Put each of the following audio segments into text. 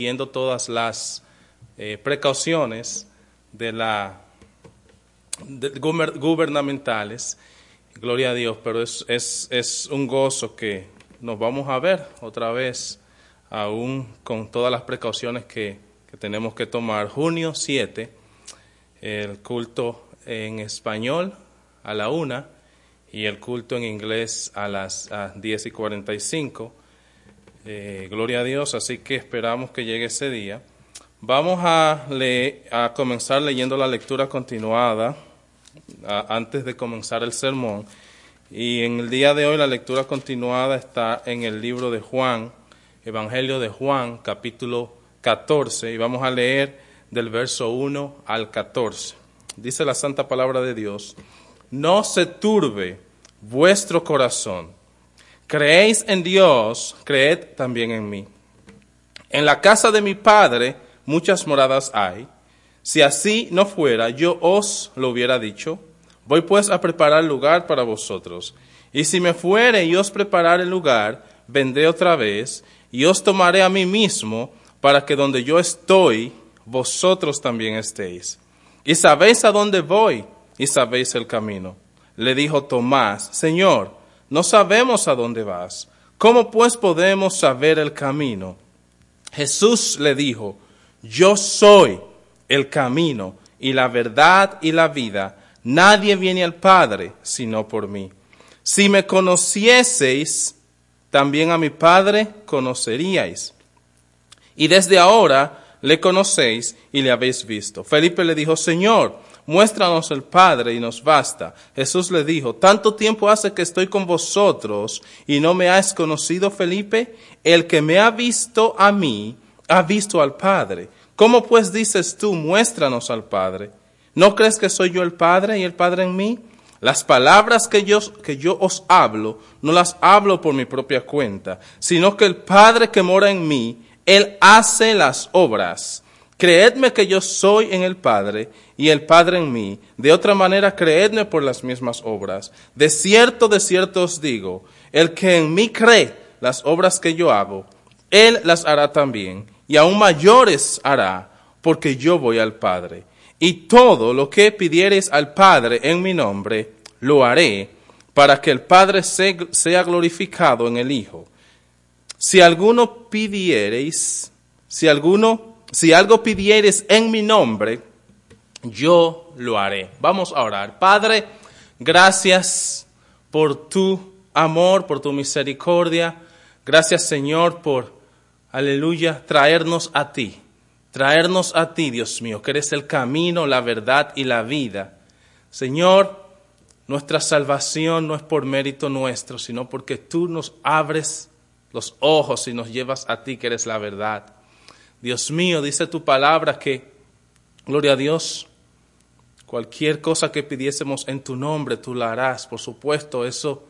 siguiendo todas las eh, precauciones de la gubernamentales. Gloria a Dios, pero es, es, un gozo que nos vamos a ver otra vez, aún con todas las precauciones que, que tenemos que tomar. Junio 7, el culto en español a la una y el culto en inglés a las a 10 y 45. Eh, gloria a Dios, así que esperamos que llegue ese día. Vamos a, comenzar leyendo la lectura continuada antes de comenzar el sermón. Y en el día de hoy la lectura continuada está en el libro de Juan, Evangelio de Juan, capítulo 14, y vamos a leer del verso 1 al 14. Dice la santa palabra de Dios, no se turbe vuestro corazón. Creéis en Dios, creed también en mí. En la casa de mi Padre muchas moradas hay. Si así no fuera, yo os lo hubiera dicho. Voy pues a preparar lugar para vosotros. Y si me fuere y os preparar el lugar, vendré otra vez y os tomaré a mí mismo para que donde yo estoy, vosotros también estéis. Y sabéis a dónde voy y sabéis el camino. Le dijo Tomás, Señor, no sabemos a dónde vas. ¿Cómo pues podemos saber el camino? Jesús le dijo, yo soy el camino y la verdad y la vida. Nadie viene al Padre sino por mí. Si me conocieseis, también a mi Padre conoceríais. Y desde ahora le conocéis y le habéis visto. Felipe le dijo, Señor, muéstranos el Padre y nos basta. Jesús le dijo, tanto tiempo hace que estoy con vosotros y no me has conocido, Felipe. El que me ha visto a mí, ha visto al Padre. ¿Cómo pues dices tú, muéstranos al Padre? ¿No crees que soy yo el Padre y el Padre en mí? Las palabras que yo, que yo os hablo, no las hablo por mi propia cuenta, sino que el Padre que mora en mí, Él hace las obras. Creedme que yo soy en el Padre y el Padre en mí. De otra manera, creedme por las mismas obras. De cierto, de cierto os digo, el que en mí cree las obras que yo hago, Él las hará también y aún mayores hará, porque yo voy al Padre. Y todo lo que pidiereis al Padre en mi nombre, lo haré, para que el Padre sea glorificado en el Hijo. Si alguno pidiereis, si alguno, si algo pidiereis en mi nombre, yo lo haré. Vamos a orar. Padre, gracias por tu amor, por tu misericordia. Gracias, Señor, por aleluya, traernos a ti, traernos a ti, Dios mío, que eres el camino, la verdad y la vida. Señor, nuestra salvación no es por mérito nuestro, sino porque tú nos abres los ojos y nos llevas a ti, que eres la verdad. Dios mío, dice tu palabra que, gloria a Dios, cualquier cosa que pidiésemos en tu nombre, tú la harás. Por supuesto, eso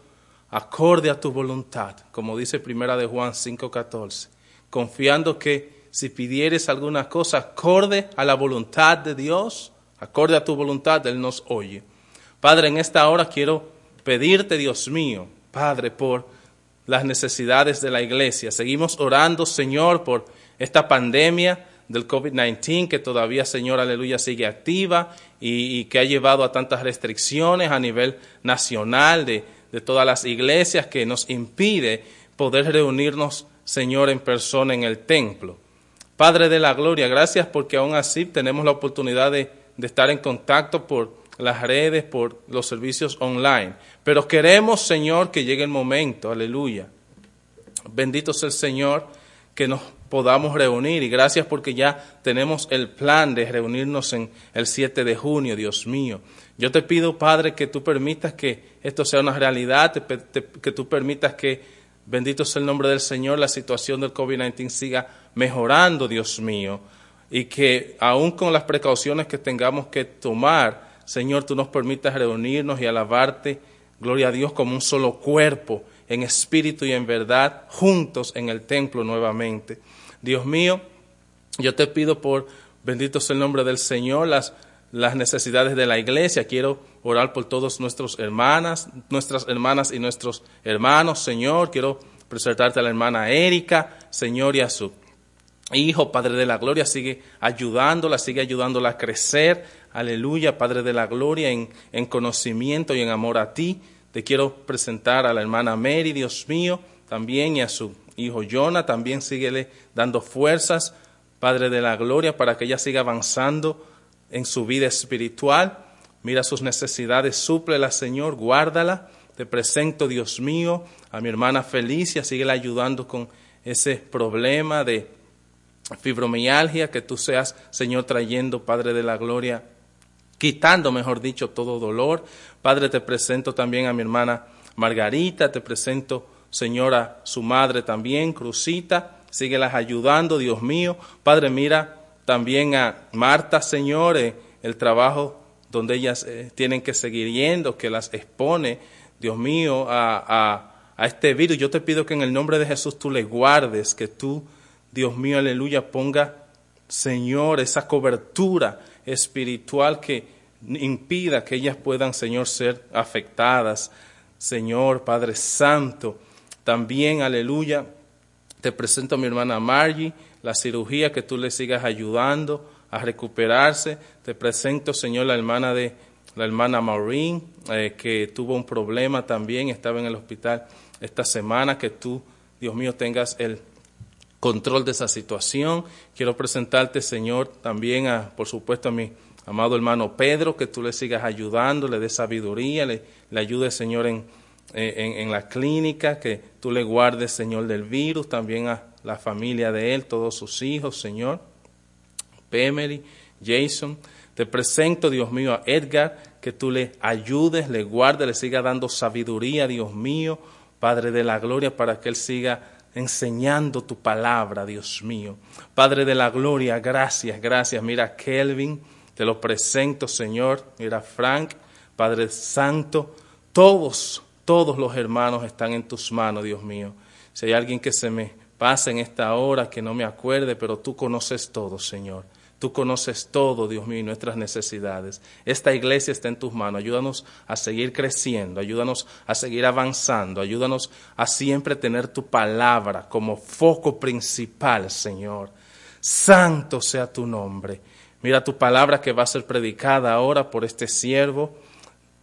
acorde a tu voluntad, como dice Primera de Juan 5:14 confiando que si pidieres alguna cosa acorde a la voluntad de Dios, acorde a tu voluntad, Él nos oye. Padre, en esta hora quiero pedirte, Dios mío, Padre, por las necesidades de la iglesia. Seguimos orando, Señor, por esta pandemia del COVID-19 que todavía, Señor, aleluya, sigue activa y, que ha llevado a tantas restricciones a nivel nacional de, de todas las iglesias que nos impide poder reunirnos Señor, en persona en el templo. Padre de la Gloria, gracias porque aún así tenemos la oportunidad de, estar en contacto por las redes, por los servicios online. Pero queremos, Señor, que llegue el momento, aleluya. Bendito sea el Señor, que nos podamos reunir y gracias porque ya tenemos el plan de reunirnos en el 7 de junio, Dios mío. Yo te pido, Padre, que tú permitas que esto sea una realidad, que tú permitas que Bendito sea el nombre del Señor, la situación del COVID-19 siga mejorando, Dios mío, y que aún con las precauciones que tengamos que tomar, Señor, tú nos permitas reunirnos y alabarte, gloria a Dios, como un solo cuerpo, en espíritu y en verdad, juntos en el templo nuevamente. Dios mío, yo te pido por, bendito sea el nombre del Señor, las las necesidades de la iglesia. Quiero orar por todos nuestros hermanas, nuestras hermanas y nuestros hermanos, Señor. Quiero presentarte a la hermana Erika, Señor, y a su hijo, Padre de la Gloria, sigue ayudándola, sigue ayudándola a crecer. Aleluya, Padre de la Gloria, en, en conocimiento y en amor a ti. Te quiero presentar a la hermana Mary, Dios mío, también y a su hijo Jonah, también síguele dando fuerzas, Padre de la Gloria, para que ella siga avanzando en su vida espiritual. Mira sus necesidades, súplela, Señor, guárdala. Te presento, Dios mío, a mi hermana Felicia, síguela ayudando con ese problema de fibromialgia, que tú seas, Señor, trayendo, Padre de la Gloria, quitando, mejor dicho, todo dolor. Padre, te presento también a mi hermana Margarita, te presento, Señora, su madre también, Crucita, síguelas ayudando, Dios mío. Padre, mira también a Marta, Señor, el trabajo donde ellas eh, tienen que seguir yendo, que las expone, Dios mío, a, a, a este virus. Yo te pido que en el nombre de Jesús tú le guardes, que tú, Dios mío, aleluya, ponga, Señor, esa cobertura espiritual que impida que ellas puedan, Señor, ser afectadas. Señor, Padre Santo, también, aleluya, te presento a mi hermana Margie, la cirugía, que tú le sigas ayudando a recuperarse. Te presento, Señor, la hermana de la hermana Maureen, eh, que tuvo un problema también, estaba en el hospital esta semana, que tú, Dios mío, tengas el control de esa situación. Quiero presentarte, Señor, también a, por supuesto, a mi amado hermano Pedro, que tú le sigas ayudando, le des sabiduría, le, le Señor, en, en, en, la clínica, que tú le guardes, Señor, del virus, también a la familia de él, todos sus hijos, Señor. Pemely, Jason, te presento, Dios mío, a Edgar, que tú le ayudes, le guardes, le siga dando sabiduría, Dios mío, Padre de la gloria, para que él siga enseñando tu palabra, Dios mío. Padre de la gloria, gracias, gracias. Mira, Kelvin, te lo presento, Señor. Mira, Frank, Padre Santo, todos, todos los hermanos están en tus manos, Dios mío. Si hay alguien que se me pasa en esta hora, que no me acuerde, pero tú conoces todo, Señor. Tú conoces todo, Dios mío, y nuestras necesidades. Esta iglesia está en tus manos. Ayúdanos a seguir creciendo, ayúdanos a seguir avanzando, ayúdanos a siempre tener tu palabra como foco principal, Señor. Santo sea tu nombre. Mira tu palabra que va a ser predicada ahora por este siervo.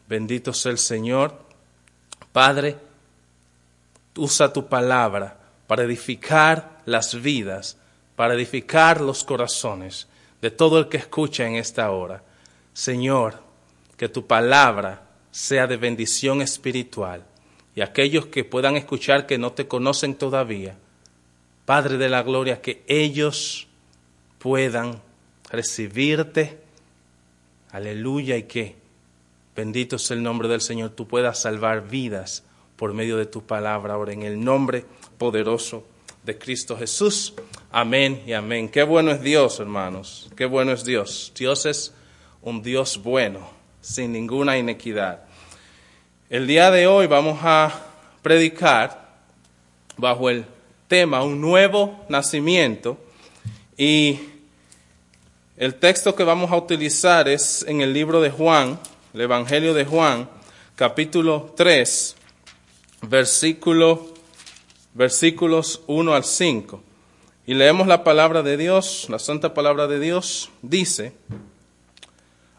Bendito sea el Señor. Padre, usa tu palabra para edificar las vidas, para edificar los corazones de todo el que escucha en esta hora. Señor, que tu palabra sea de bendición espiritual y aquellos que puedan escuchar que no te conocen todavía, Padre de la Gloria, que ellos puedan recibirte, aleluya, y que bendito sea el nombre del Señor, tú puedas salvar vidas por medio de tu palabra, ahora en el nombre poderoso de Cristo Jesús. Amén y amén. Qué bueno es Dios, hermanos. Qué bueno es Dios. Dios es un Dios bueno, sin ninguna inequidad. El día de hoy vamos a predicar bajo el tema un nuevo nacimiento y el texto que vamos a utilizar es en el libro de Juan, el Evangelio de Juan, capítulo 3, versículo versículos 1 al 5. Y leemos la palabra de Dios, la santa palabra de Dios, dice,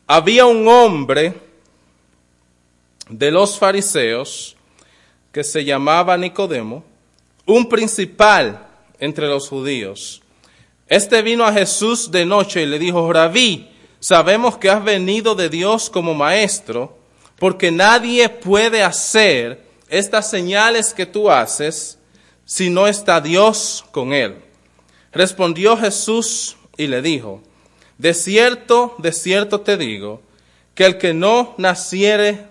había un hombre de los fariseos que se llamaba Nicodemo, un principal entre los judíos. Este vino a Jesús de noche y le dijo, Rabí, sabemos que has venido de Dios como maestro, porque nadie puede hacer estas señales que tú haces si no está Dios con él? Respondió Jesús y le dijo, de cierto, de cierto te digo, que el que no naciere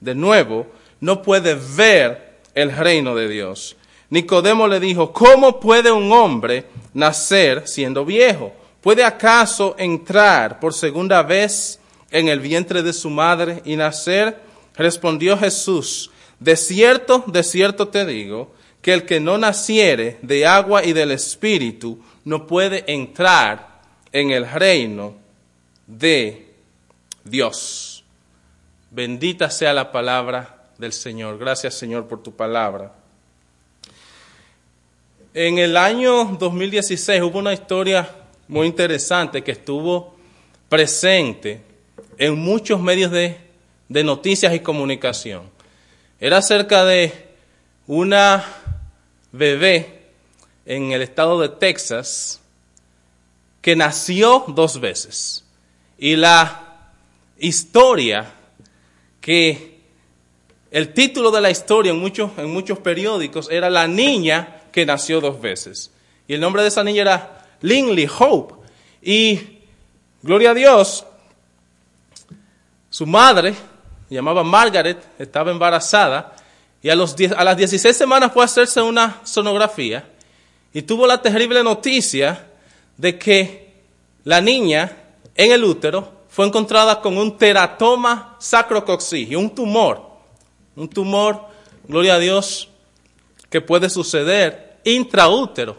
de nuevo no puede ver el reino de Dios. Nicodemo le dijo, ¿cómo puede un hombre nacer siendo viejo? ¿Puede acaso entrar por segunda vez en el vientre de su madre y nacer? Respondió Jesús, de cierto, de cierto te digo, que el que no naciere de agua y del Espíritu no puede entrar en el reino de Dios. Bendita sea la palabra del Señor. Gracias Señor por tu palabra. En el año 2016 hubo una historia muy interesante que estuvo presente en muchos medios de, noticias y comunicación. Era acerca de una bebé en el estado de Texas que nació dos veces. Y la historia que el título de la historia en muchos, en muchos periódicos era La niña que nació dos veces. Y el nombre de esa niña era Linley Hope. Y, gloria a Dios, su madre, llamaba Margaret, estaba embarazada y a, los a las 16 semanas fue a hacerse una sonografía y tuvo la terrible noticia de que la niña en el útero fue encontrada con un teratoma sacrococcigi, un tumor, un tumor, gloria a Dios, que puede suceder intraútero.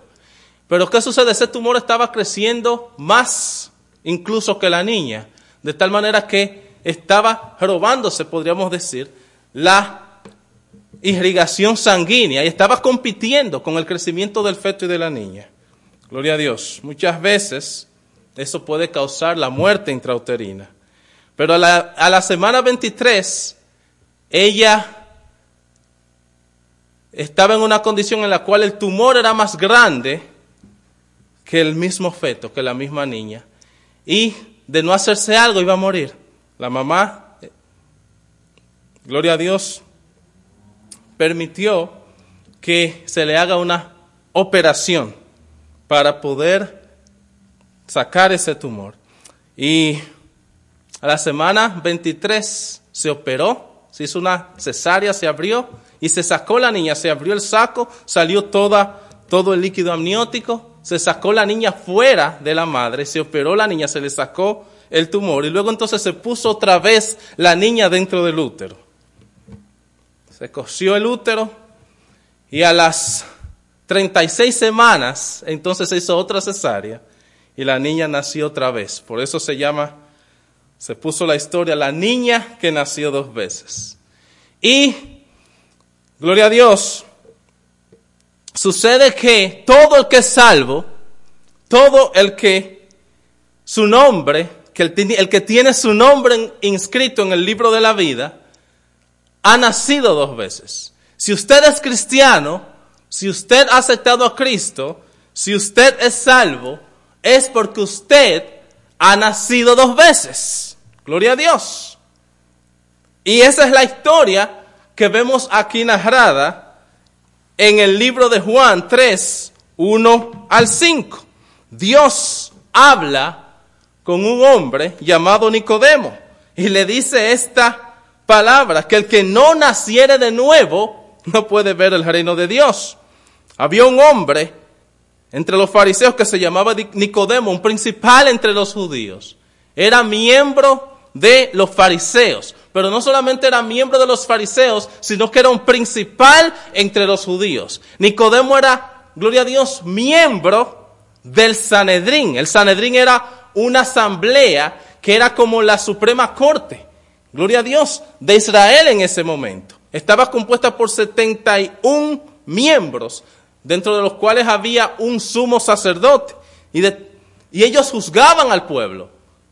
Pero ¿qué sucede? Ese tumor estaba creciendo más incluso que la niña, de tal manera que estaba robándose, podríamos decir, la irrigación sanguínea y estaba compitiendo con el crecimiento del feto y de la niña. Gloria a Dios. Muchas veces eso puede causar la muerte intrauterina. Pero a la, a la semana 23, ella estaba en una condición en la cual el tumor era más grande que el mismo feto, que la misma niña. Y de no hacerse algo iba a morir. La mamá, gloria a Dios, permitió que se le haga una operación para poder sacar ese tumor. Y a la semana 23 se operó, se hizo una cesárea, se abrió y se sacó la niña, se abrió el saco, salió toda, todo el líquido amniótico, se sacó la niña fuera de la madre, se operó la niña, se le sacó el tumor y luego entonces se puso otra vez la niña dentro del útero. Se cosió el útero y a las 36 semanas entonces se hizo otra cesárea y la niña nació otra vez. Por eso se llama, se puso la historia, la niña que nació dos veces. Y Gloria a Dios. Sucede que todo el que es salvo, todo el que su nombre, que el, que tiene su nombre inscrito en el libro de la vida, ha nacido dos veces. Si usted es cristiano, si usted ha aceptado a Cristo, si usted es salvo, es porque usted ha nacido dos veces. Gloria a Dios. Y esa es la historia que vemos aquí narrada en el libro de Juan 3, 1 al 5. Dios habla con un hombre llamado Nicodemo y le dice esta palabra, que el que no naciere de nuevo no puede ver el reino de Dios. Había un hombre entre los fariseos que se llamaba Nicodemo, un principal entre los judíos. Era miembro de los fariseos pero no solamente era miembro de los fariseos, sino que era un principal entre los judíos. Nicodemo era, gloria a Dios, miembro del Sanedrín. El Sanedrín era una asamblea que era como la Suprema Corte, gloria a Dios, de Israel en ese momento. Estaba compuesta por 71 miembros, dentro de los cuales había un sumo sacerdote. Y, y ellos juzgaban al pueblo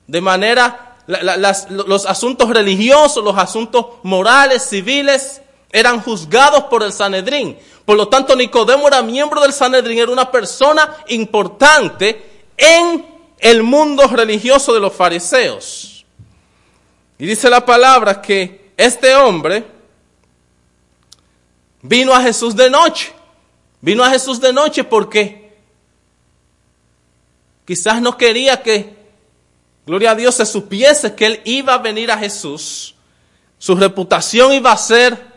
de manera los asuntos religiosos, los asuntos morales, civiles, eran juzgados por el Sanedrín. Por lo tanto, Nicodemo era miembro del Sanedrín, era una persona importante en el mundo religioso de los fariseos. Y dice la palabra que este hombre vino a Jesús de noche. Vino a Jesús de noche porque quizás no quería que gloria a Dios, se supiese que él iba a venir a Jesús, su reputación iba a ser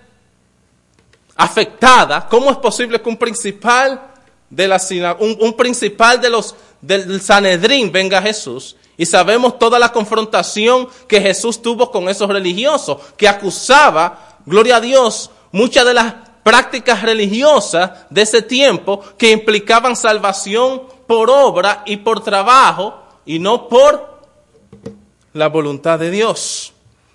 afectada. ¿Cómo es posible que un principal de la un, principal de los del Sanedrín venga a Jesús? Y sabemos toda la confrontación que Jesús tuvo con esos religiosos, que acusaba, gloria a Dios, muchas de las prácticas religiosas de ese tiempo que implicaban salvación por obra y por trabajo y no por la voluntad de Dios.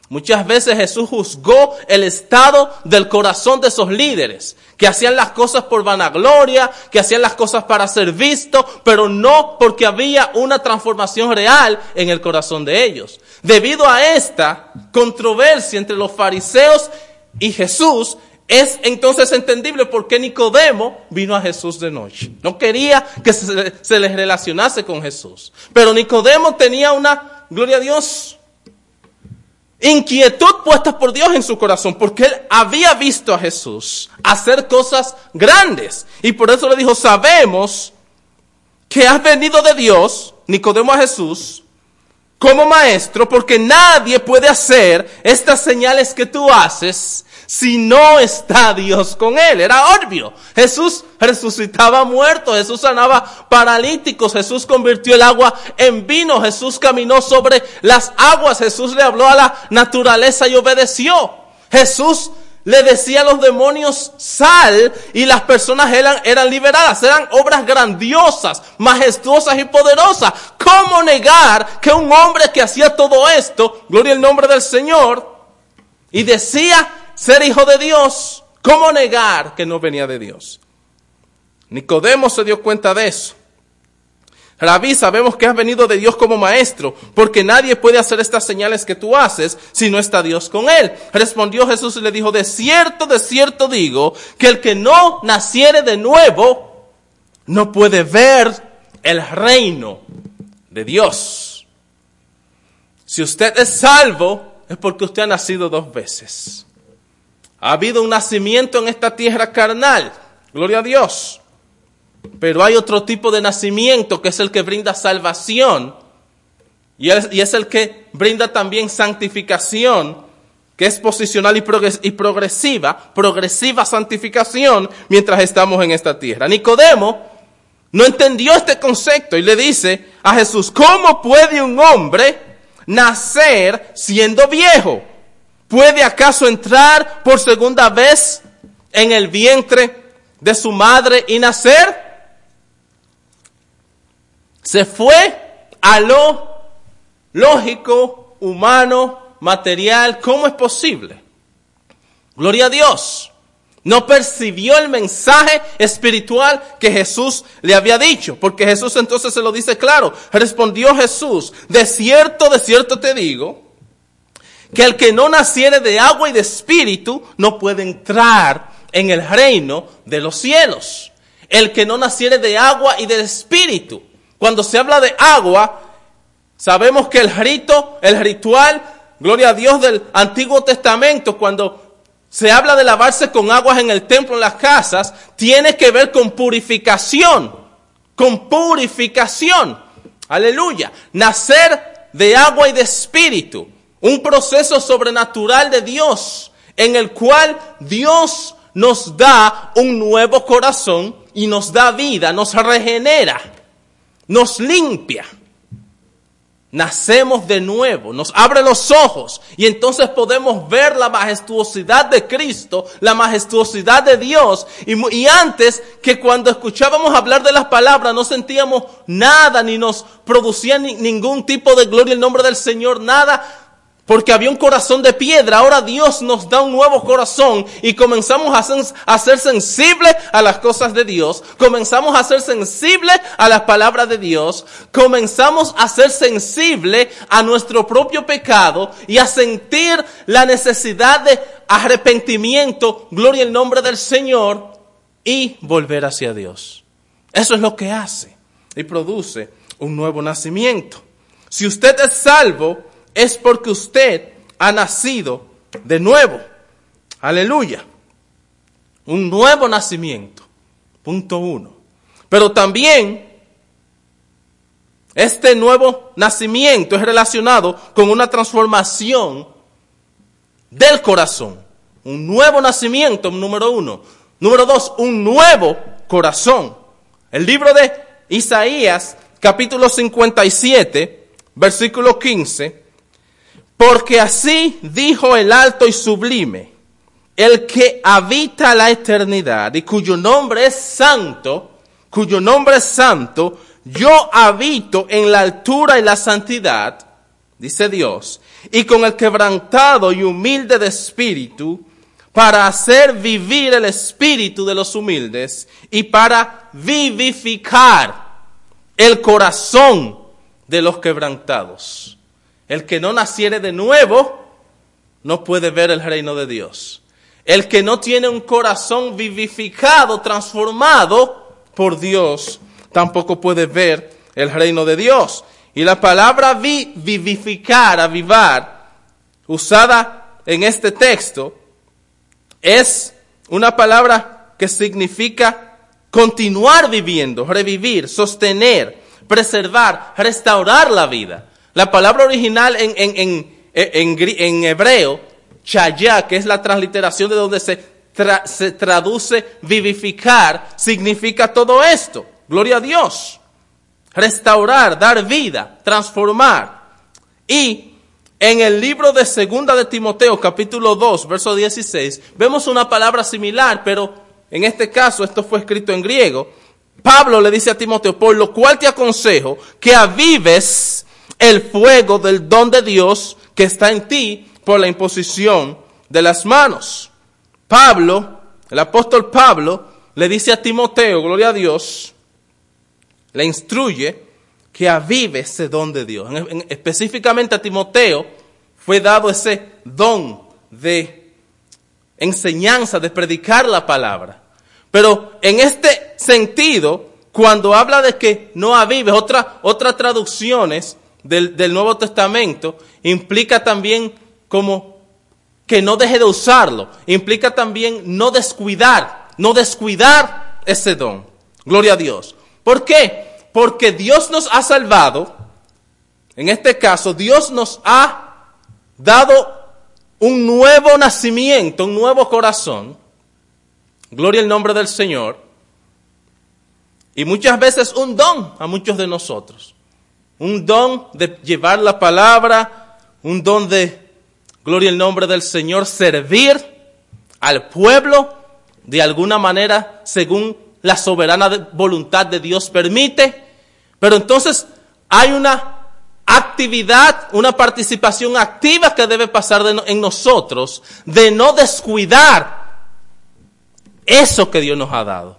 Muchas veces Jesús juzgó el estado del corazón de esos líderes, que hacían las cosas por vanagloria, que hacían las cosas para ser vistos, pero no porque había una transformación real en el corazón de ellos. Debido a esta controversia entre los fariseos y Jesús, es entonces entendible por qué Nicodemo vino a Jesús de noche. No quería que se, les relacionase con Jesús. Pero Nicodemo tenía una, gloria a Dios, inquietud puesta por Dios en su corazón, porque él había visto a Jesús hacer cosas grandes. Y por eso le dijo, sabemos que has venido de Dios, Nicodemo a Jesús, como maestro, porque nadie puede hacer estas señales que tú haces si no está Dios con él. Era obvio. Jesús resucitaba muertos, Jesús sanaba paralíticos, Jesús convirtió el agua en vino, Jesús caminó sobre las aguas, Jesús le habló a la naturaleza y obedeció. Jesús le decía a los demonios sal y las personas eran, eran liberadas. Eran obras grandiosas, majestuosas y poderosas. ¿Cómo negar que un hombre que hacía todo esto, gloria al nombre del Señor, y decía ser hijo de Dios, ¿cómo negar que no venía de Dios? Nicodemo se dio cuenta de eso. Rabí, sabemos que has venido de Dios como maestro, porque nadie puede hacer estas señales que tú haces si no está Dios con él. Respondió Jesús y le dijo, de cierto, de cierto digo, que el que no naciere de nuevo, no puede ver el reino de Dios. Si usted es salvo, es porque usted ha nacido dos veces. Ha habido un nacimiento en esta tierra carnal, gloria a Dios. Pero hay otro tipo de nacimiento que es el que brinda salvación y es, el que brinda también santificación, que es posicional y progresiva, progresiva santificación mientras estamos en esta tierra. Nicodemo no entendió este concepto y le dice a Jesús, ¿cómo puede un hombre nacer siendo viejo? ¿Puede acaso entrar por segunda vez en el vientre de su madre y nacer? Se fue a lo lógico, humano, material. ¿Cómo es posible? Gloria a Dios. No percibió el mensaje espiritual que Jesús le había dicho, porque Jesús entonces se lo dice claro. Respondió Jesús, de cierto, de cierto te digo, que el que no naciere de agua y de espíritu no puede entrar en el reino de los cielos. El que no naciere de agua y de espíritu. Cuando se habla de agua, sabemos que el rito, el ritual, gloria a Dios del Antiguo Testamento, cuando se habla de lavarse con aguas en el templo, en las casas, tiene que ver con purificación, con purificación. Aleluya. Nacer de agua y de espíritu. Un proceso sobrenatural de Dios en el cual Dios nos da un nuevo corazón y nos da vida, nos regenera, nos limpia. Nacemos de nuevo, nos abre los ojos y entonces podemos ver la majestuosidad de Cristo, la majestuosidad de Dios. Y, antes que cuando escuchábamos hablar de las palabras no sentíamos nada ni nos producía ningún tipo de gloria el nombre del Señor, nada porque había un corazón de piedra, ahora Dios nos da un nuevo corazón y comenzamos a ser, sensibles a las cosas de Dios, comenzamos a ser sensibles a las palabras de Dios, comenzamos a ser sensibles a nuestro propio pecado y a sentir la necesidad de arrepentimiento, gloria al nombre del Señor y volver hacia Dios. Eso es lo que hace y produce un nuevo nacimiento. Si usted es salvo, es porque usted ha nacido de nuevo. Aleluya. Un nuevo nacimiento. Punto uno. Pero también este nuevo nacimiento es relacionado con una transformación del corazón. Un nuevo nacimiento, número uno. Número dos, un nuevo corazón. El libro de Isaías, capítulo 57, versículo 15, porque así dijo el alto y sublime, el que habita la eternidad y cuyo nombre es santo, cuyo nombre es santo, yo habito en la altura y la santidad dice Dios, y con el quebrantado y humilde de espíritu, para hacer vivir el espíritu de los humildes y para vivificar el corazón de los quebrantados. El que no naciere de nuevo no puede ver el reino de Dios. El que no tiene un corazón vivificado, transformado por Dios, tampoco puede ver el reino de Dios. Y la palabra vivificar, avivar, usada en este texto, es una palabra que significa continuar viviendo, revivir, sostener, preservar, restaurar la vida. La palabra original en, en, en, en hebreo, chaya, que es la transliteración de donde se, se traduce vivificar, significa todo esto. Gloria a Dios. Restaurar, dar vida, transformar. Y en el libro de Segunda de Timoteo, capítulo 2, verso 16, vemos una palabra similar, pero en este caso esto fue escrito en griego. Pablo le dice a Timoteo, por lo cual te aconsejo que avives el fuego del don de Dios que está en ti por la imposición de las manos. Pablo, el apóstol Pablo, le dice a Timoteo, gloria a Dios, le instruye que avive ese don de Dios. específicamente a Timoteo fue dado ese don de enseñanza, de predicar la palabra. Pero en este sentido, cuando habla de que no avive, otra, otras traducciones del, Nuevo Testamento implica también como que no deje de usarlo, implica también no descuidar, no descuidar ese don. Gloria a Dios. ¿Por qué? Porque Dios nos ha salvado. En este caso, Dios nos ha dado un nuevo nacimiento, un nuevo corazón. Gloria al nombre del Señor. Y muchas veces un don a muchos de nosotros. Un don de llevar la palabra, un don de, gloria al nombre del Señor, servir al pueblo de alguna manera según la soberana voluntad de Dios permite, pero entonces hay una actividad, una participación activa que debe pasar en nosotros de no descuidar eso que Dios nos ha dado,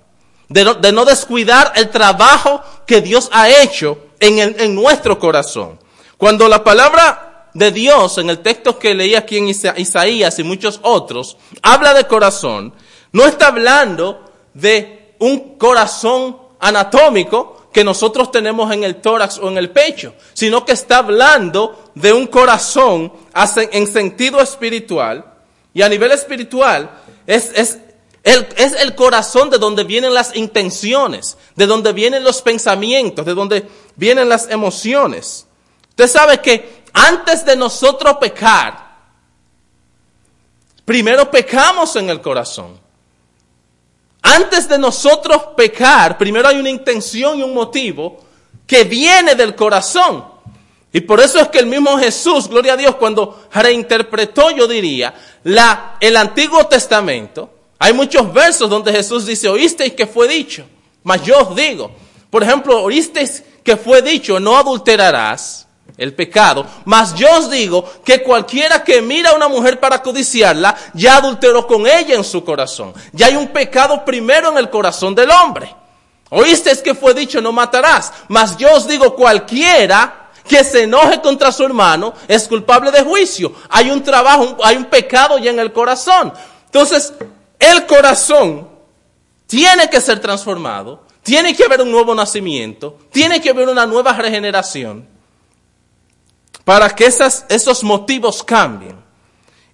de no, de no descuidar el trabajo que Dios ha hecho en, en nuestro corazón. Cuando la palabra de Dios en el texto que leí aquí en Isaías y muchos otros habla de corazón, no está hablando de un corazón anatómico que nosotros tenemos en el tórax o en el pecho, sino que está hablando de un corazón en sentido espiritual. Y a nivel espiritual es, es, es el corazón de donde vienen las intenciones, de donde vienen los pensamientos, de donde vienen las emociones. Usted sabe que antes de nosotros pecar, primero pecamos en el corazón. Antes de nosotros pecar, primero hay una intención y un motivo que viene del corazón. Y por eso es que el mismo Jesús, gloria a Dios, cuando reinterpretó, yo diría, la, el Antiguo Testamento, hay muchos versos donde Jesús dice, oísteis que fue dicho, mas yo os digo. Por ejemplo, oísteis que fue dicho, no adulterarás el pecado. Mas yo os digo que cualquiera que mira a una mujer para codiciarla, ya adulteró con ella en su corazón. Ya hay un pecado primero en el corazón del hombre. Oíste que fue dicho, no matarás. Mas yo os digo, cualquiera que se enoje contra su hermano es culpable de juicio. Hay un trabajo, hay un pecado ya en el corazón. Entonces, el corazón tiene que ser transformado, tiene que haber un nuevo nacimiento, tiene que haber una nueva regeneración para que esos motivos cambien.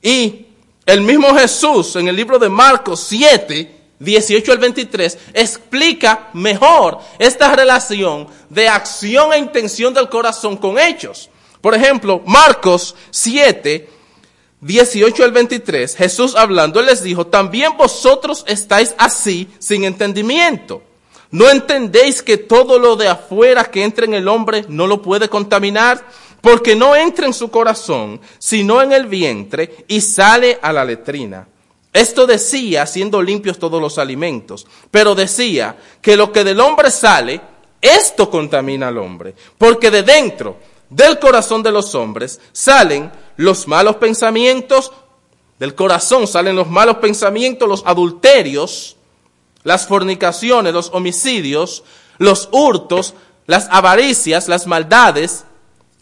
Y el mismo Jesús en el libro de Marcos 7, 18 al 23, explica mejor esta relación de acción e intención del corazón con hechos. Por ejemplo, Marcos 7, 18 al 23, Jesús hablando, les dijo, también vosotros estáis así sin entendimiento. ¿No entendéis que todo lo de afuera que entra en el hombre no lo puede contaminar? porque no entra en su corazón, sino en el vientre y sale a la letrina. Esto decía, siendo limpios todos los alimentos, pero decía que lo que del hombre sale, esto contamina al hombre, porque de dentro, del corazón de los hombres salen los malos pensamientos, del corazón salen los malos pensamientos, los adulterios, las fornicaciones, los homicidios, los hurtos, las avaricias, las maldades,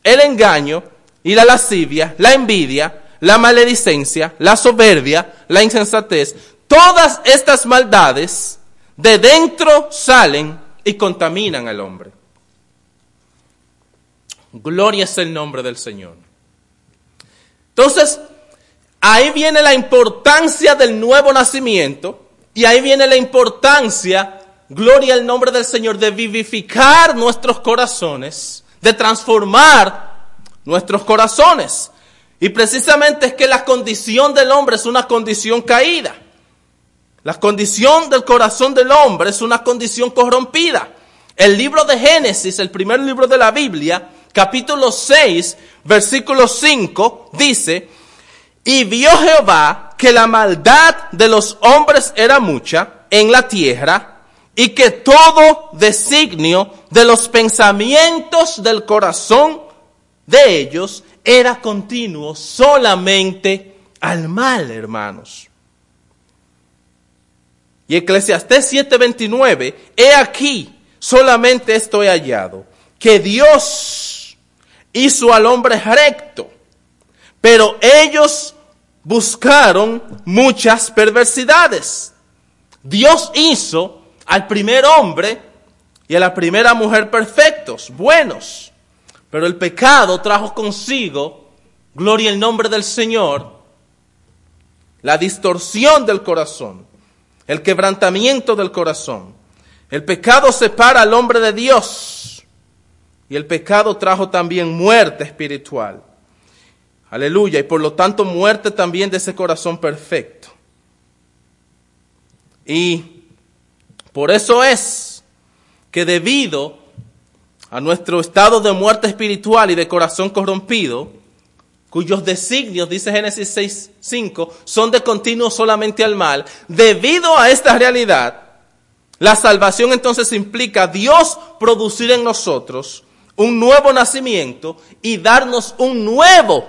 el engaño y la lascivia, la envidia, la maledicencia, la soberbia, la insensatez. Todas estas maldades de dentro salen y contaminan al hombre. Gloria es el nombre del Señor. Entonces, ahí viene la importancia del nuevo nacimiento y ahí viene la importancia, gloria al nombre del Señor, de vivificar nuestros corazones, de transformar nuestros corazones. Y precisamente es que la condición del hombre es una condición caída. La condición del corazón del hombre es una condición corrompida. El libro de Génesis, el primer libro de la Biblia, capítulo 6, versículo 5, dice, y vio Jehová que la maldad de los hombres era mucha en la tierra y que todo designio de los pensamientos del corazón de ellos era continuo solamente al mal, hermanos. Y Eclesiastés 7:29, he aquí, solamente estoy hallado, que Dios hizo al hombre recto, pero ellos buscaron muchas perversidades. Dios hizo al primer hombre y a la primera mujer perfectos, buenos, pero el pecado trajo consigo, gloria al nombre del Señor, la distorsión del corazón, el quebrantamiento del corazón. El pecado separa al hombre de Dios y el pecado trajo también muerte espiritual. Aleluya. Y por lo tanto muerte también de ese corazón perfecto. Y por eso es que debido a nuestro estado de muerte espiritual y de corazón corrompido, cuyos designios, dice Génesis 6, 5, son de continuo solamente al mal, debido a esta realidad, la salvación entonces implica Dios producir en nosotros un nuevo nacimiento y darnos un nuevo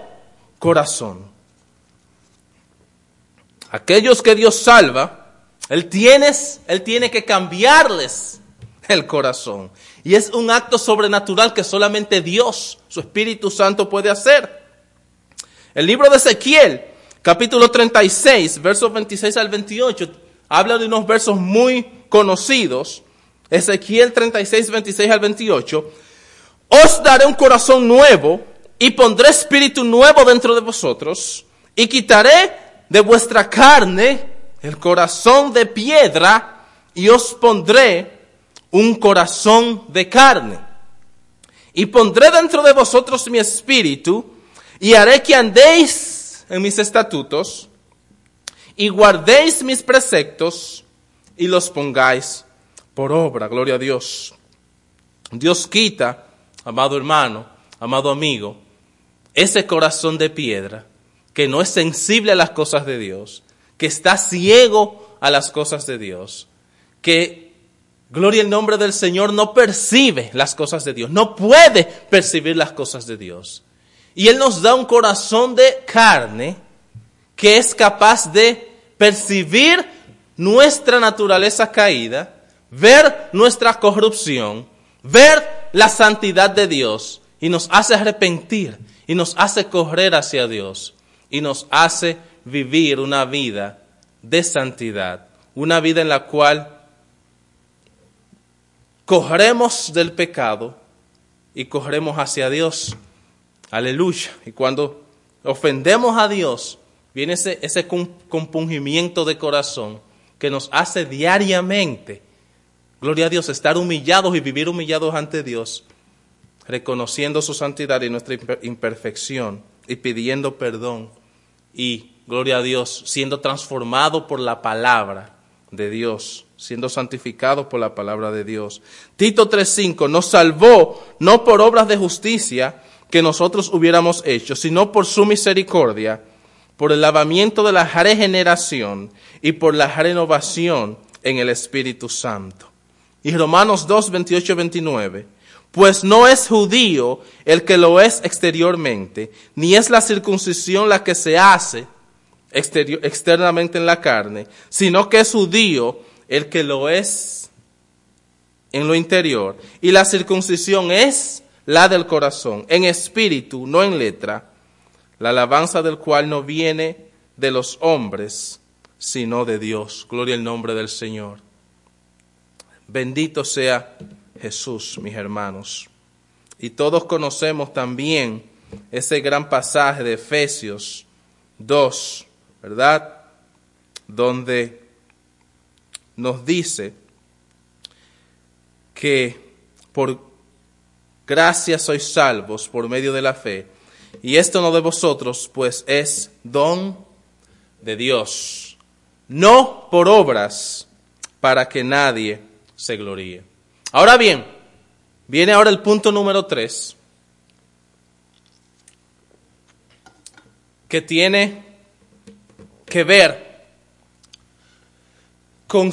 corazón. Aquellos que Dios salva, Él, tienes, Él tiene que cambiarles el corazón. Y es un acto sobrenatural que solamente Dios, su Espíritu Santo, puede hacer. El libro de Ezequiel, capítulo 36, versos 26 al 28, habla de unos versos muy conocidos. Ezequiel 36, 26 al 28 os daré un corazón nuevo y pondré espíritu nuevo dentro de vosotros y quitaré de vuestra carne el corazón de piedra y os pondré un corazón de carne. Y pondré dentro de vosotros mi espíritu y haré que andéis en mis estatutos y guardéis mis preceptos y los pongáis por obra. Gloria a Dios. Dios quita amado hermano, amado amigo, ese corazón de piedra que no es sensible a las cosas de Dios, que está ciego a las cosas de Dios, que, gloria al nombre del Señor, no percibe las cosas de Dios, no puede percibir las cosas de Dios. Y Él nos da un corazón de carne que es capaz de percibir nuestra naturaleza caída, ver nuestra corrupción, ver la santidad de Dios y nos hace arrepentir y nos hace correr hacia Dios y nos hace vivir una vida de santidad, una vida en la cual corremos del pecado y corremos hacia Dios. Aleluya. Y cuando ofendemos a Dios, viene ese, ese compungimiento de corazón que nos hace diariamente Gloria a Dios, estar humillados y vivir humillados ante Dios, reconociendo su santidad y nuestra imperfección y pidiendo perdón y, gloria a Dios, siendo transformado por la palabra de Dios, siendo santificado por la palabra de Dios. Tito 3.5 nos salvó no por obras de justicia que nosotros hubiéramos hecho, sino por su misericordia, por el lavamiento de la regeneración y por la renovación en el Espíritu Santo. Y Romanos 2, 28, 29. Pues no es judío el que lo es exteriormente, ni es la circuncisión la que se hace externamente en la carne, sino que es judío el que lo es en lo interior. Y la circuncisión es la del corazón, en espíritu, no en letra, la alabanza del cual no viene de los hombres, sino de Dios. Gloria al nombre del Señor. Bendito sea Jesús, mis hermanos. Y todos conocemos también ese gran pasaje de Efesios 2, ¿verdad? Donde nos dice que por gracia sois salvos por medio de la fe. Y esto no de vosotros, pues es don de Dios, no por obras, para que nadie se gloríe. Ahora bien, viene ahora el punto número tres, que tiene que ver con,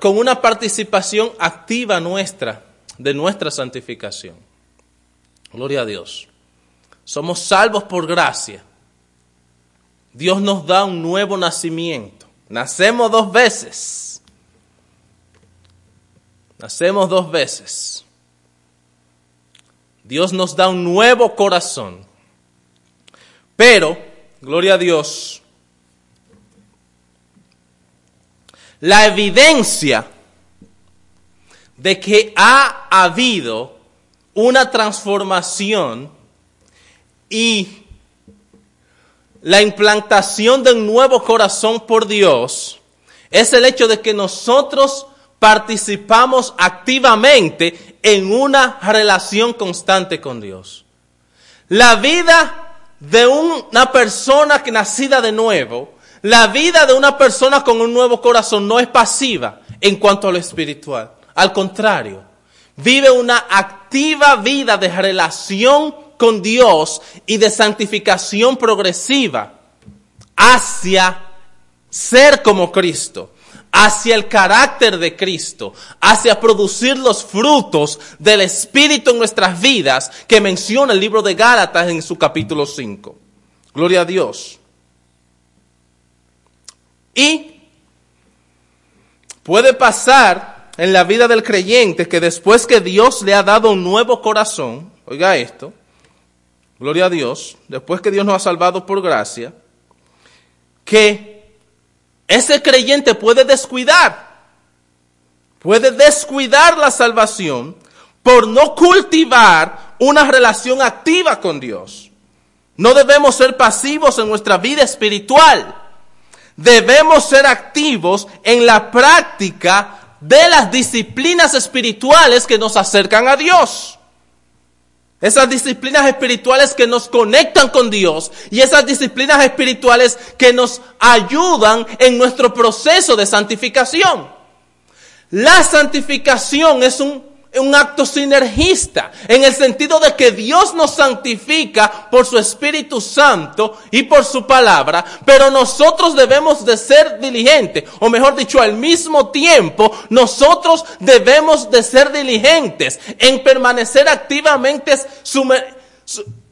con una participación activa nuestra de nuestra santificación. Gloria a Dios. Somos salvos por gracia. Dios nos da un nuevo nacimiento. Nacemos dos veces. Nacemos dos veces. Dios nos da un nuevo corazón. Pero, gloria a Dios, la evidencia de que ha habido una transformación y la implantación de un nuevo corazón por Dios es el hecho de que nosotros participamos activamente en una relación constante con Dios. La vida de una persona que nacida de nuevo la vida de una persona con un nuevo corazón no es pasiva en cuanto a lo espiritual. Al contrario, vive una activa vida de relación con Dios y de santificación progresiva hacia ser como Cristo, hacia el carácter de Cristo, hacia producir los frutos del Espíritu en nuestras vidas que menciona el libro de Gálatas en su capítulo 5. Gloria a Dios. Y puede pasar en la vida del creyente que después que Dios le ha dado un nuevo corazón, oiga esto, gloria a Dios, después que Dios nos ha salvado por gracia, que ese creyente puede descuidar, puede descuidar la salvación por no cultivar una relación activa con Dios. No debemos ser pasivos en nuestra vida espiritual debemos ser activos en la práctica de las disciplinas espirituales que nos acercan a Dios. Esas disciplinas espirituales que nos conectan con Dios y esas disciplinas espirituales que nos ayudan en nuestro proceso de santificación. La santificación es un un acto sinergista, en el sentido de que Dios nos santifica por su Espíritu Santo y por su palabra, pero nosotros debemos de ser diligentes, o mejor dicho, al mismo tiempo, nosotros debemos de ser diligentes en permanecer activamente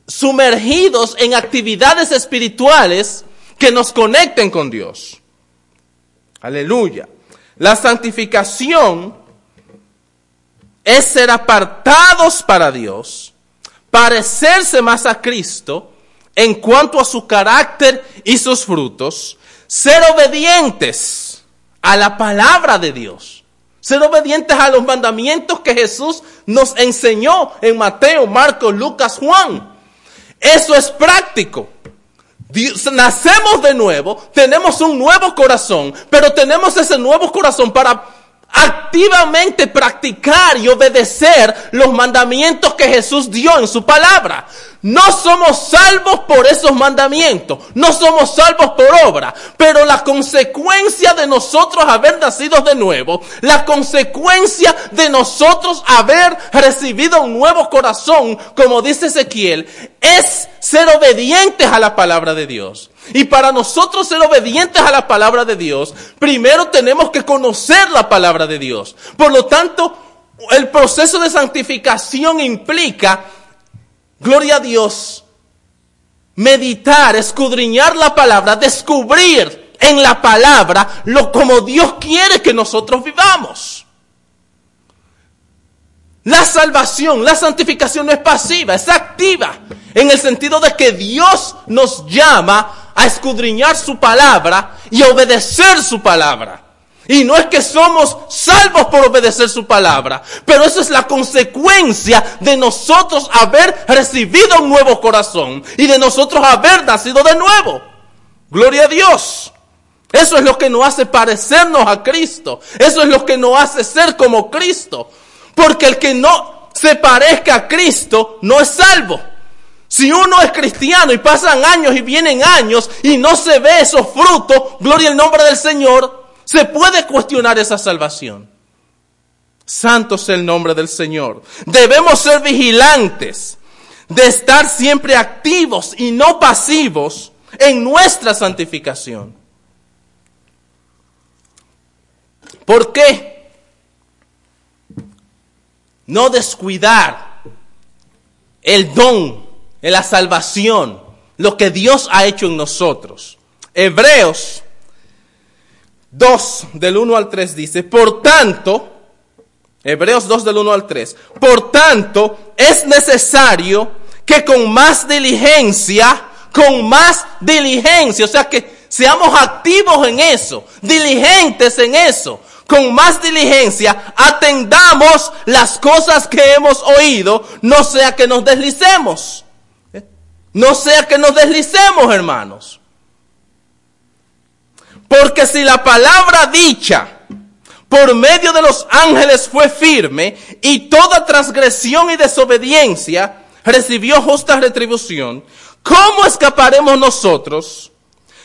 sumergidos en actividades espirituales que nos conecten con Dios. Aleluya. La santificación es ser apartados para Dios, parecerse más a Cristo en cuanto a su carácter y sus frutos, ser obedientes a la palabra de Dios, ser obedientes a los mandamientos que Jesús nos enseñó en Mateo, Marcos, Lucas, Juan. Eso es práctico. nacemos de nuevo, tenemos un nuevo corazón, pero tenemos ese nuevo corazón para activamente practicar y obedecer los mandamientos que Jesús dio en su palabra. No somos salvos por esos mandamientos, no somos salvos por obra, pero la consecuencia de nosotros haber nacido de nuevo, la consecuencia de nosotros haber recibido un nuevo corazón, como dice Ezequiel, es ser obedientes a la palabra de Dios. Y para nosotros ser obedientes a la palabra de Dios, primero tenemos que conocer la palabra de Dios. Por lo tanto, el proceso de santificación implica, gloria a Dios, meditar, escudriñar la palabra, descubrir en la palabra lo como Dios quiere que nosotros vivamos. La salvación, la santificación no es pasiva, es activa, en el sentido de que Dios nos llama a escudriñar su palabra y a obedecer su palabra. Y no es que somos salvos por obedecer su palabra, pero eso es la consecuencia de nosotros haber recibido un nuevo corazón y de nosotros haber nacido de nuevo. Gloria a Dios. Eso es lo que nos hace parecernos a Cristo. Eso es lo que nos hace ser como Cristo. Porque el que no se parezca a Cristo no es salvo. Si uno es cristiano y pasan años y vienen años y no se ve esos frutos, gloria al nombre del Señor, se puede cuestionar esa salvación. Santo es el nombre del Señor. Debemos ser vigilantes de estar siempre activos y no pasivos en nuestra santificación. ¿Por qué? No descuidar el don, la salvación, lo que Dios ha hecho en nosotros. Hebreos 2 del 1 al 3 dice, por tanto, Hebreos 2 del 1 al 3, por tanto es necesario que con más diligencia, con más diligencia, o sea que seamos activos en eso, diligentes en eso, con más diligencia atendamos las cosas que hemos oído, no sea que nos deslicemos. No sea que nos deslicemos, hermanos. Porque si la palabra dicha por medio de los ángeles fue firme y toda transgresión y desobediencia recibió justa retribución, ¿cómo escaparemos nosotros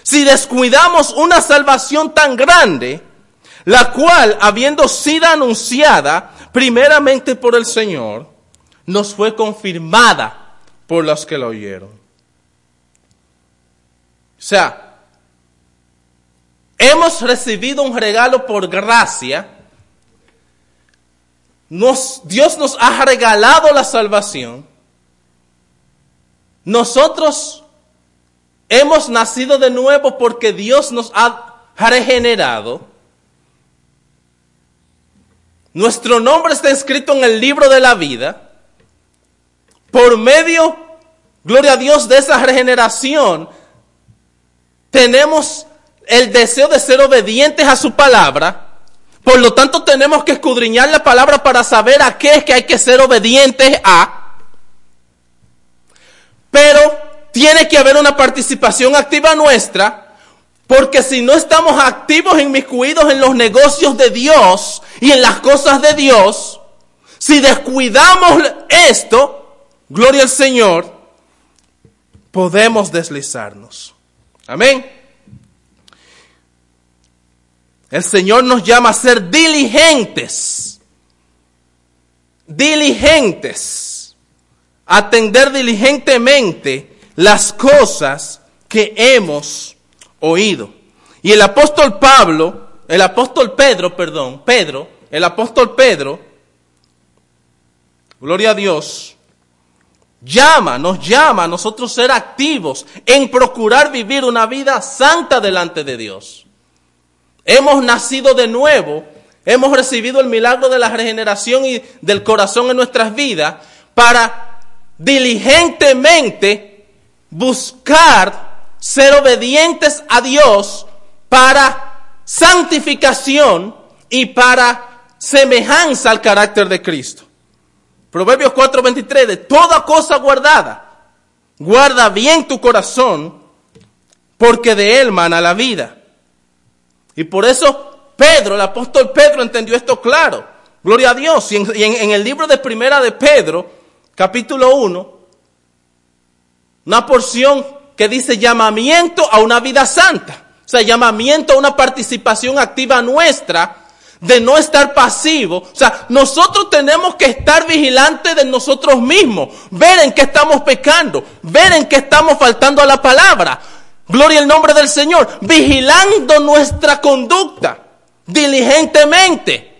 si descuidamos una salvación tan grande, la cual, habiendo sido anunciada primeramente por el Señor, nos fue confirmada por los que la oyeron? O sea, Hemos recibido un regalo por gracia. Dios nos ha regalado la salvación. Nosotros hemos nacido de nuevo porque Dios nos ha regenerado. Nuestro nombre está escrito en el libro de la vida. Por medio, gloria a Dios, de esa regeneración, tenemos el deseo de ser obedientes a su palabra. Por lo tanto, tenemos que escudriñar la palabra para saber a qué es que hay que ser obedientes a. Pero tiene que haber una participación activa nuestra, porque si no estamos activos, inmiscuidos en los negocios de Dios y en las cosas de Dios, si descuidamos esto, gloria al Señor, podemos deslizarnos. Amén. El Señor nos llama a ser diligentes. Diligentes. Atender diligentemente las cosas que hemos oído. Y el apóstol Pablo, el apóstol Pedro, perdón, Pedro, el apóstol Pedro, gloria a Dios, llama, nos llama a nosotros ser activos en procurar vivir una vida santa delante de Dios. Hemos nacido de nuevo, hemos recibido el milagro de la regeneración y del corazón en nuestras vidas para diligentemente buscar ser obedientes a Dios para santificación y para semejanza al carácter de Cristo. Proverbios 4:23, de toda cosa guardada, guarda bien tu corazón, porque de él mana la vida. Y por eso Pedro, el apóstol Pedro entendió esto claro. Gloria a Dios. Y en, el libro de primera de Pedro, capítulo 1, una porción que dice llamamiento a una vida santa. O sea, llamamiento a una participación activa nuestra de no estar pasivo. O sea, nosotros tenemos que estar vigilantes de nosotros mismos, ver en qué estamos pecando, ver en qué estamos faltando a la palabra, Gloria al nombre del Señor. Vigilando nuestra conducta diligentemente.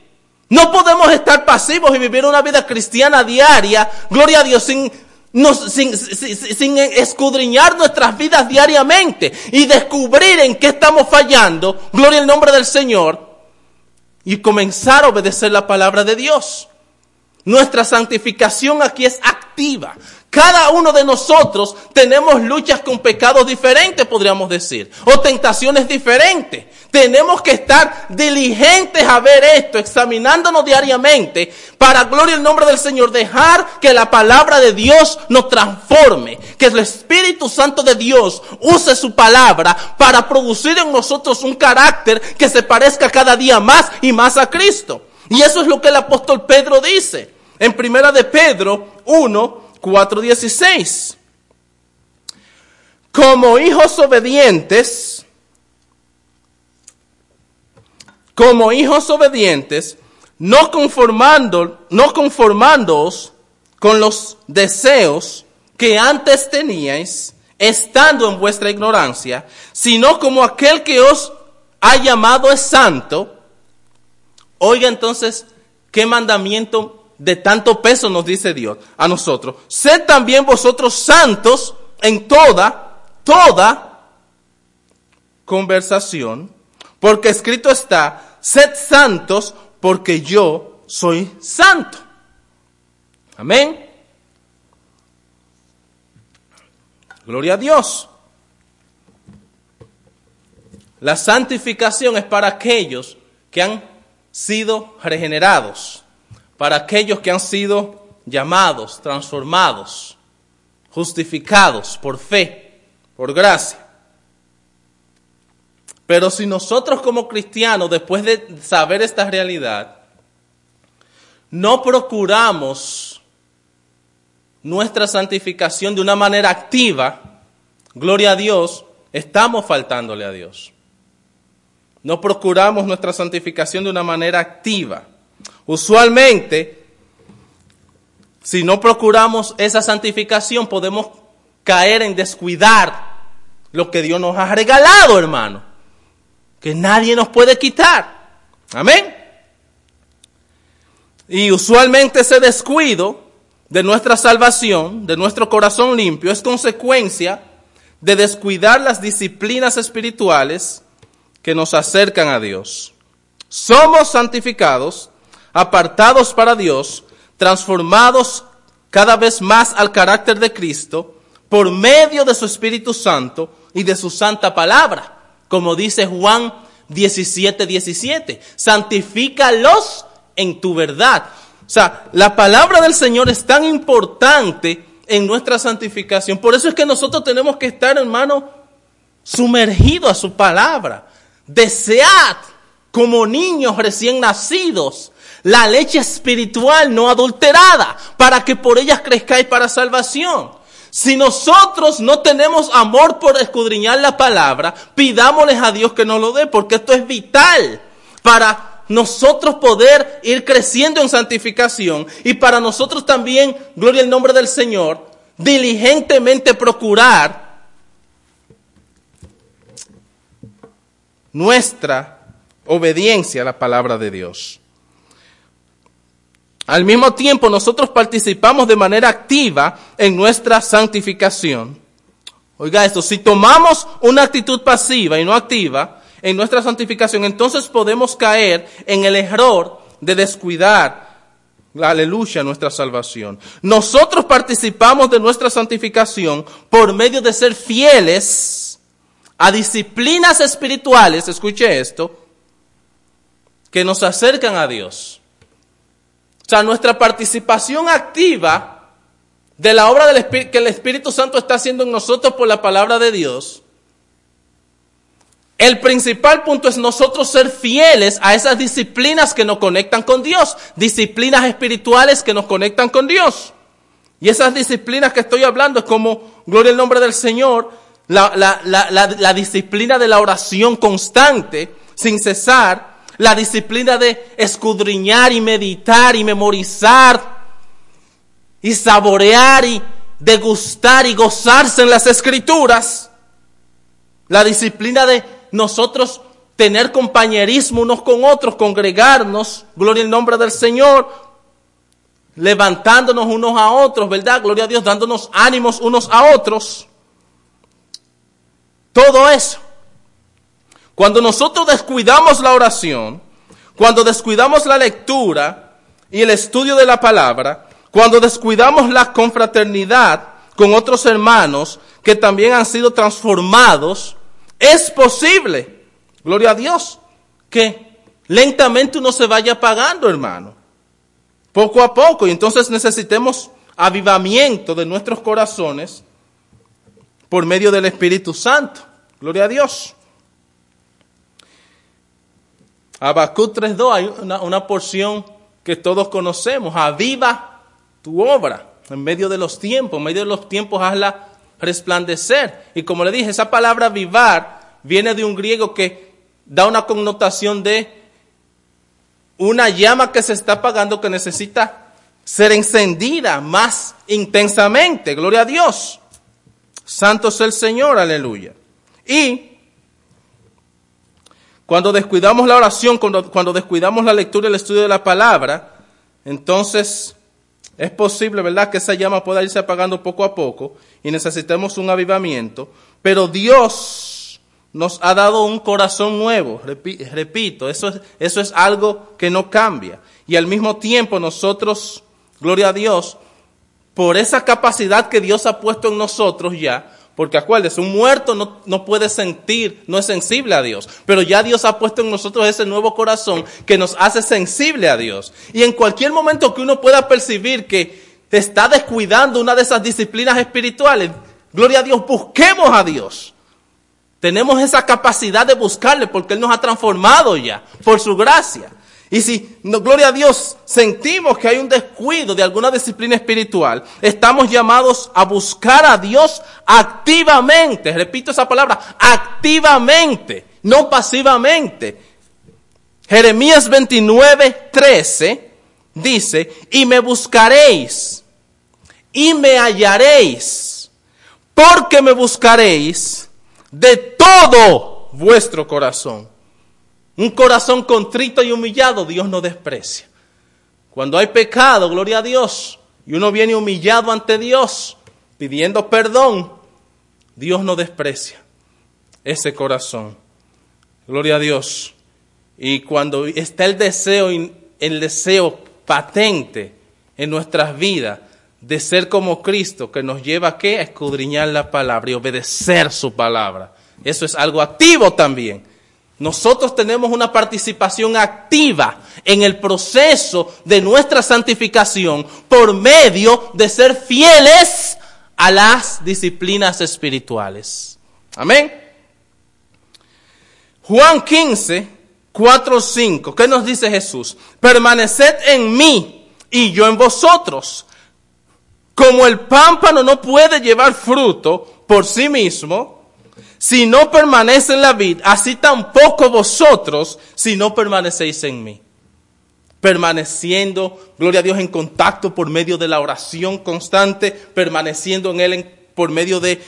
No podemos estar pasivos y vivir una vida cristiana diaria, gloria a Dios, sin, sin, sin, escudriñar nuestras vidas diariamente y descubrir en qué estamos fallando, gloria al nombre del Señor, y comenzar a obedecer la palabra de Dios. Nuestra santificación aquí es activa. Cada uno de nosotros tenemos luchas con pecados diferentes, podríamos decir, o tentaciones diferentes. Tenemos que estar diligentes a ver esto, examinándonos diariamente, para gloria el nombre del Señor, dejar que la palabra de Dios nos transforme, que el Espíritu Santo de Dios use su palabra para producir en nosotros un carácter que se parezca cada día más y más a Cristo. Y eso es lo que el apóstol Pedro dice en primera de Pedro 1, 4:16. Como hijos obedientes, como hijos obedientes, no conformando, no conformándoos con los deseos que antes teníais, estando en vuestra ignorancia, sino como aquel que os ha llamado es santo. Oiga entonces, ¿qué mandamiento de tanto peso nos dice Dios a nosotros, sed también vosotros santos en toda, toda conversación, porque escrito está, sed santos porque yo soy santo. Amén. Gloria a Dios. La santificación es para aquellos que han sido regenerados para aquellos que han sido llamados, transformados, justificados por fe, por gracia. Pero si nosotros como cristianos, después de saber esta realidad, no procuramos nuestra santificación de una manera activa, gloria a Dios, estamos faltándole a Dios. No procuramos nuestra santificación de una manera activa. Usualmente, si no procuramos esa santificación, podemos caer en descuidar lo que Dios nos ha regalado, hermano, que nadie nos puede quitar. Amén. Y usualmente ese descuido de nuestra salvación, de nuestro corazón limpio, es consecuencia de descuidar las disciplinas espirituales que nos acercan a Dios. Somos santificados apartados para Dios, transformados cada vez más al carácter de Cristo por medio de su Espíritu Santo y de su santa palabra. Como dice Juan 17, 17, santifícalos en tu verdad. O sea, la palabra del Señor es tan importante en nuestra santificación. Por eso es que nosotros tenemos que estar, hermano, sumergidos a su palabra. Desead como niños recién nacidos la leche espiritual no adulterada, para que por ellas crezcáis para salvación. Si nosotros no tenemos amor por escudriñar la palabra, pidámosles a Dios que nos lo dé, porque esto es vital para nosotros poder ir creciendo en santificación y para nosotros también, gloria al nombre del Señor, diligentemente procurar nuestra obediencia a la palabra de Dios. Al mismo tiempo, nosotros participamos de manera activa en nuestra santificación. Oiga esto, si tomamos una actitud pasiva y no activa en nuestra santificación, entonces podemos caer en el error de descuidar, aleluya, nuestra salvación. Nosotros participamos de nuestra santificación por medio de ser fieles a disciplinas espirituales, escuche esto, que nos acercan a Dios. O sea, nuestra participación activa de la obra del que el Espíritu Santo está haciendo en nosotros por la palabra de Dios. El principal punto es nosotros ser fieles a esas disciplinas que nos conectan con Dios, disciplinas espirituales que nos conectan con Dios. Y esas disciplinas que estoy hablando es como, gloria al nombre del Señor, la, la disciplina de la oración constante, sin cesar, la disciplina de escudriñar y meditar y memorizar y saborear y degustar y gozarse en las escrituras, la disciplina de nosotros tener compañerismo unos con otros, congregarnos, gloria al nombre del Señor, levantándonos unos a otros, ¿verdad? Gloria a Dios, dándonos ánimos unos a otros. Todo eso. Cuando nosotros descuidamos la oración, cuando descuidamos la lectura y el estudio de la palabra, cuando descuidamos la confraternidad con otros hermanos que también han sido transformados, es posible, gloria a Dios, que lentamente uno se vaya apagando, hermano. Poco a poco. Y entonces necesitemos avivamiento de nuestros corazones por medio del Espíritu Santo. Gloria a Dios. Habacuc 3.2 hay una, una porción que todos conocemos. Aviva tu obra en medio de los tiempos. En medio de los tiempos hazla resplandecer. Y como le dije, esa palabra vivar viene de un griego que da una connotación de una llama que se está apagando que necesita ser encendida más intensamente. Gloria a Dios. Santo es el Señor, aleluya. Y cuando descuidamos la oración, cuando, cuando descuidamos la lectura y el estudio de la palabra, entonces es posible, ¿verdad?, que esa llama pueda irse apagando poco a poco y necesitemos un avivamiento, pero Dios nos ha dado un corazón nuevo, repito, eso es, eso es algo que no cambia. Y al mismo tiempo nosotros, gloria a Dios, por esa capacidad que Dios ha puesto en nosotros ya, porque acuérdense, un muerto no, no, puede sentir, no es sensible a Dios. Pero ya Dios ha puesto en nosotros ese nuevo corazón que nos hace sensible a Dios. Y en cualquier momento que uno pueda percibir que te está descuidando una de esas disciplinas espirituales, gloria a Dios, busquemos a Dios. Tenemos esa capacidad de buscarle porque Él nos ha transformado ya, por su gracia. Y si, no, gloria a Dios, sentimos que hay un descuido de alguna disciplina espiritual, estamos llamados a buscar a Dios activamente. Repito esa palabra, activamente, no pasivamente. Jeremías 29, 13 dice, y me buscaréis, y me hallaréis, porque me buscaréis de todo vuestro corazón. Un corazón contrito y humillado, Dios no desprecia. Cuando hay pecado, gloria a Dios, y uno viene humillado ante Dios, pidiendo perdón, Dios no desprecia ese corazón. Gloria a Dios. Y cuando está el deseo, el deseo patente en nuestras vidas de ser como Cristo, que nos lleva a qué? A escudriñar la palabra y obedecer su palabra. Eso es algo activo también. Nosotros tenemos una participación activa en el proceso de nuestra santificación por medio de ser fieles a las disciplinas espirituales. Amén. Juan 15, 4, 5. ¿Qué nos dice Jesús? Permaneced en mí y yo en vosotros. Como el pámpano no puede llevar fruto por sí mismo, si no permanece en la vid, así tampoco vosotros si no permanecéis en mí. Permaneciendo, gloria a Dios, en contacto por medio de la oración constante, permaneciendo en Él por medio de,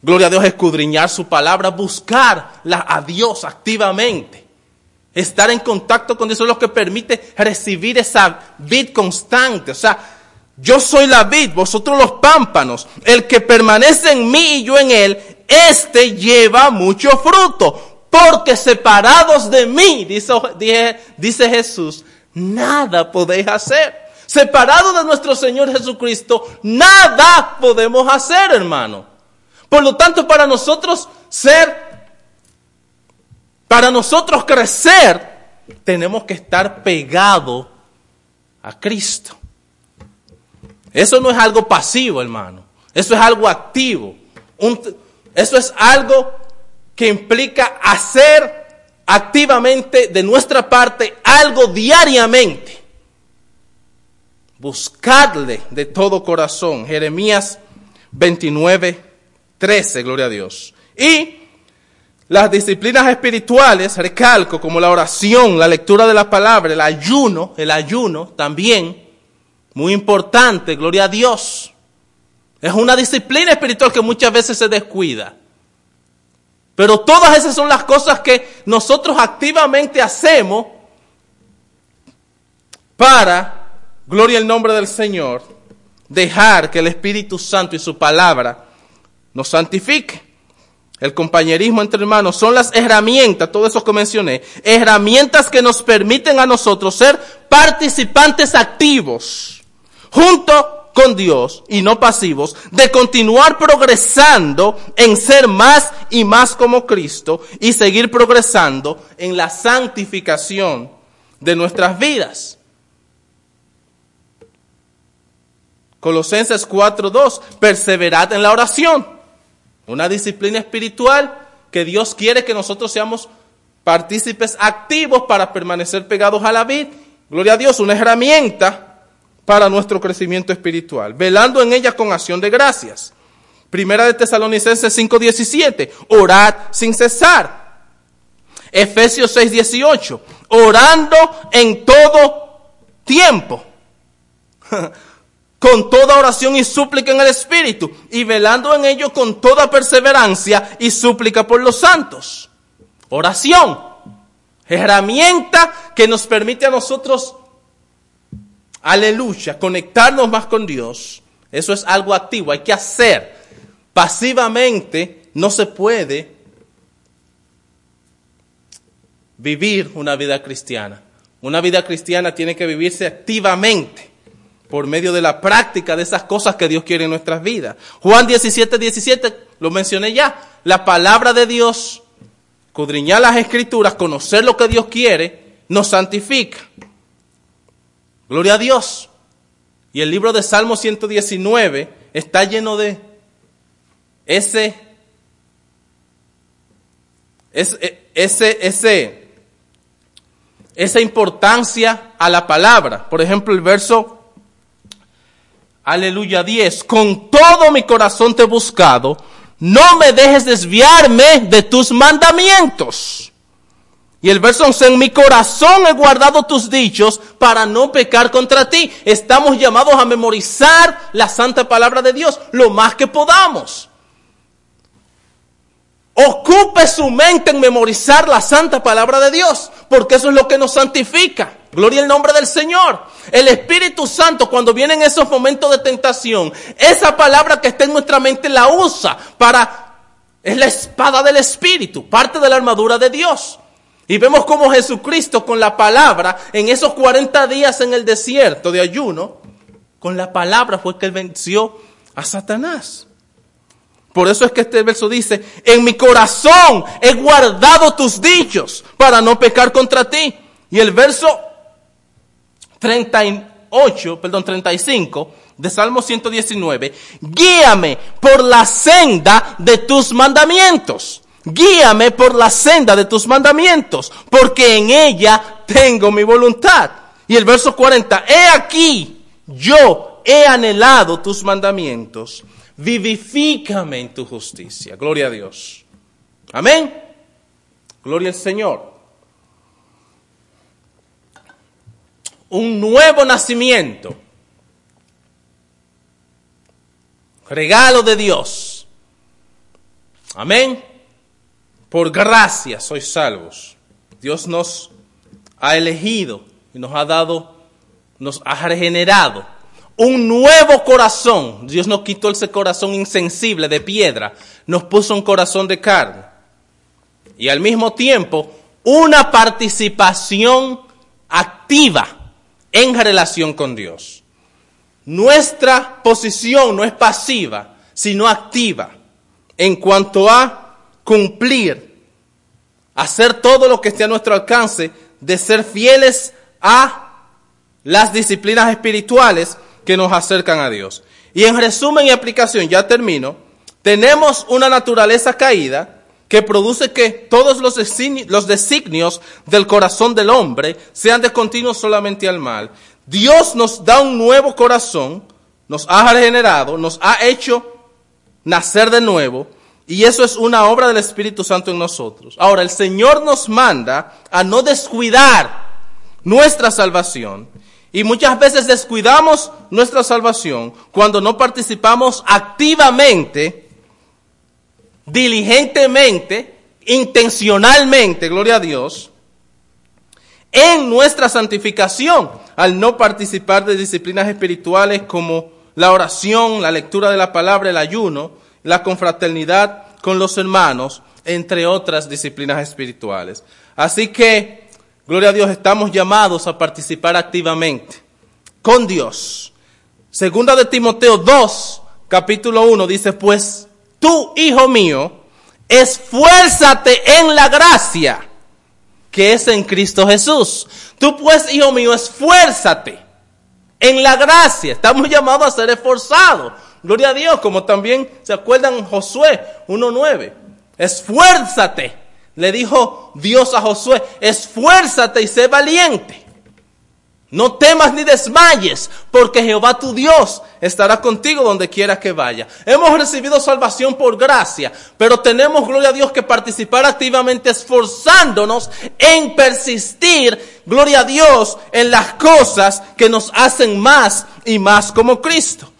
gloria a Dios, escudriñar su palabra, buscar a Dios activamente. Estar en contacto con Dios es lo que permite recibir esa vid constante. O sea, yo soy la vid, vosotros los pámpanos. El que permanece en mí y yo en él, este lleva mucho fruto, porque separados de mí, dice, Jesús, nada podéis hacer. Separados de nuestro Señor Jesucristo, nada podemos hacer, hermano. Por lo tanto, para nosotros ser, para nosotros crecer, tenemos que estar pegados a Cristo. Eso no es algo pasivo, hermano. Eso es algo activo. Un, eso es algo que implica hacer activamente de nuestra parte algo diariamente. Buscarle de todo corazón. Jeremías 29, 13, gloria a Dios. Y las disciplinas espirituales, recalco, como la oración, la lectura de la palabra, el ayuno, el ayuno también, muy importante, gloria a Dios. Es una disciplina espiritual que muchas veces se descuida. Pero todas esas son las cosas que nosotros activamente hacemos para, gloria al nombre del Señor, dejar que el Espíritu Santo y su palabra nos santifique. El compañerismo entre hermanos son las herramientas, todo eso que mencioné, herramientas que nos permiten a nosotros ser participantes activos junto con Dios y no pasivos, de continuar progresando en ser más y más como Cristo y seguir progresando en la santificación de nuestras vidas. Colosenses 4:2, perseverad en la oración, una disciplina espiritual que Dios quiere que nosotros seamos partícipes activos para permanecer pegados a la vid. Gloria a Dios, una herramienta para nuestro crecimiento espiritual, velando en ella con acción de gracias. Primera de Tesalonicenses 5:17, orad sin cesar. Efesios 6:18, orando en todo tiempo. con toda oración y súplica en el Espíritu, y velando en ello con toda perseverancia y súplica por los santos. Oración, herramienta que nos permite a nosotros, aleluya, conectarnos más con Dios. Eso es algo activo, hay que hacer. Pasivamente no se puede vivir una vida cristiana. Una vida cristiana tiene que vivirse activamente por medio de la práctica de esas cosas que Dios quiere en nuestras vidas. Juan 17, 17, lo mencioné ya, la palabra de Dios, cudriñar las escrituras, conocer lo que Dios quiere, nos santifica. Gloria a Dios. Y el libro de Salmo 119 está lleno de ese, ese, ese, ese, esa importancia a la palabra. Por ejemplo, el verso Aleluya 10. Con todo mi corazón te he buscado. No me dejes desviarme de tus mandamientos. Y el verso 11, en mi corazón he guardado tus dichos para no pecar contra ti. Estamos llamados a memorizar la santa palabra de Dios lo más que podamos. Ocupe su mente en memorizar la santa palabra de Dios, porque eso es lo que nos santifica. Gloria al nombre del Señor. El Espíritu Santo, cuando vienen esos momentos de tentación, esa palabra que está en nuestra mente la usa para... Es la espada del Espíritu, parte de la armadura de Dios. Y vemos cómo Jesucristo con la palabra, en esos 40 días en el desierto de ayuno, con la palabra fue que él venció a Satanás. Por eso es que este verso dice, en mi corazón he guardado tus dichos para no pecar contra ti. Y el verso 38, perdón, 35 de Salmo 119, guíame por la senda de tus mandamientos. Guíame por la senda de tus mandamientos, porque en ella tengo mi voluntad. Y el verso 40, he aquí, yo he anhelado tus mandamientos, vivifícame en tu justicia. Gloria a Dios. Amén. Gloria al Señor. un nuevo nacimiento. Regalo de Dios. Amén. Por gracia sois salvos. Dios nos ha elegido y nos ha dado, nos ha regenerado un nuevo corazón. Dios nos quitó ese corazón insensible de piedra, nos puso un corazón de carne. Y al mismo tiempo, una participación activa en relación con Dios. Nuestra posición no es pasiva, sino activa en cuanto a cumplir, hacer todo lo que esté a nuestro alcance, de ser fieles a las disciplinas espirituales que nos acercan a Dios. Y en resumen y aplicación, ya termino, tenemos una naturaleza caída, que produce que todos los designios, del corazón del hombre sean descontinuos solamente al mal. Dios nos da un nuevo corazón, nos ha regenerado, nos ha hecho nacer de nuevo, y eso es una obra del Espíritu Santo en nosotros. Ahora, el Señor nos manda a no descuidar nuestra salvación. Y muchas veces descuidamos nuestra salvación cuando no participamos activamente diligentemente intencionalmente, gloria a Dios, en nuestra santificación al no participar de disciplinas espirituales como la oración, la lectura de la palabra, el ayuno, la confraternidad con los hermanos, entre otras disciplinas espirituales. Así que, gloria a Dios, estamos llamados a participar activamente con Dios. Segunda de Timoteo 2, capítulo 1 dice, pues tú, hijo mío, esfuérzate en la gracia que es en Cristo Jesús. Tú pues, hijo mío, esfuérzate en la gracia. Estamos llamados a ser esforzados. Gloria a Dios, como también se acuerdan Josué 1.9. Esfuérzate, le dijo Dios a Josué, esfuérzate y sé valiente. No temas ni desmayes, porque Jehová tu Dios estará contigo donde quiera que vaya. Hemos recibido salvación por gracia, pero tenemos, gloria a Dios, que participar activamente esforzándonos en persistir, gloria a Dios, en las cosas que nos hacen más y más como Cristo.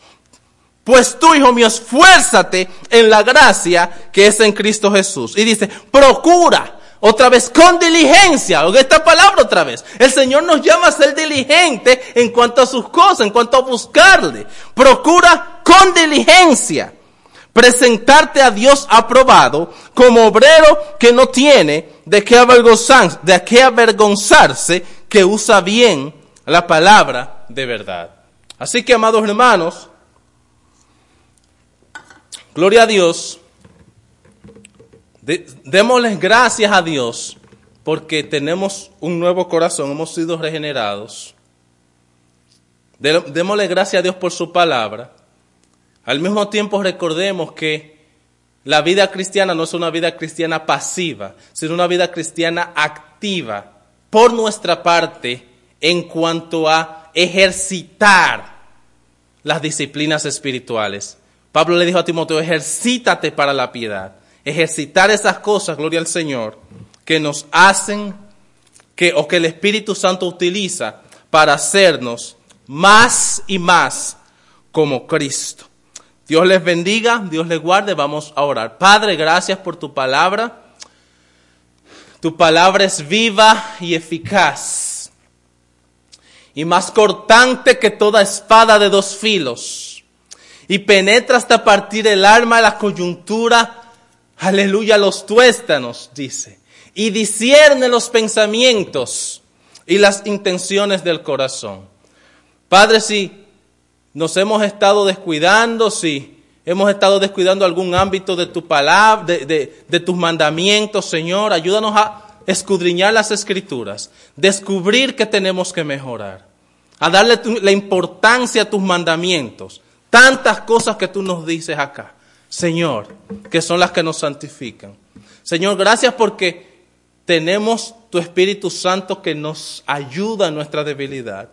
Pues tú, hijo mío, esfuérzate en la gracia que es en Cristo Jesús. Y dice, procura otra vez, con diligencia. Esta palabra otra vez. El Señor nos llama a ser diligente en cuanto a sus cosas, en cuanto a buscarle. Procura con diligencia presentarte a Dios aprobado como obrero que no tiene de qué avergonzarse, de qué avergonzarse que usa bien la palabra de verdad. Así que, amados hermanos, gloria a Dios démosles gracias a Dios porque tenemos un nuevo corazón, hemos sido regenerados. Démosle gracias a Dios por su palabra. Al mismo tiempo recordemos que la vida cristiana no es una vida cristiana pasiva, sino una vida cristiana activa por nuestra parte en cuanto a ejercitar las disciplinas espirituales. Pablo le dijo a Timoteo, ejercítate para la piedad ejercitar esas cosas, gloria al Señor, que nos hacen que o que el Espíritu Santo utiliza para hacernos más y más como Cristo. Dios les bendiga, Dios les guarde, vamos a orar. Padre, gracias por tu palabra. Tu palabra es viva y eficaz y más cortante que toda espada de dos filos y penetra hasta partir el alma, la coyuntura aleluya, los tuéstanos, dice, y discierne los pensamientos y las intenciones del corazón. Padre, si nos hemos estado descuidando, si hemos estado descuidando algún ámbito de tu palabra, de, tus mandamientos, Señor, ayúdanos a escudriñar las escrituras, descubrir que tenemos que mejorar, a darle la importancia a tus mandamientos, tantas cosas que tú nos dices acá. Señor, que son las que nos santifican. Señor, gracias porque tenemos tu Espíritu Santo que nos ayuda en nuestra debilidad.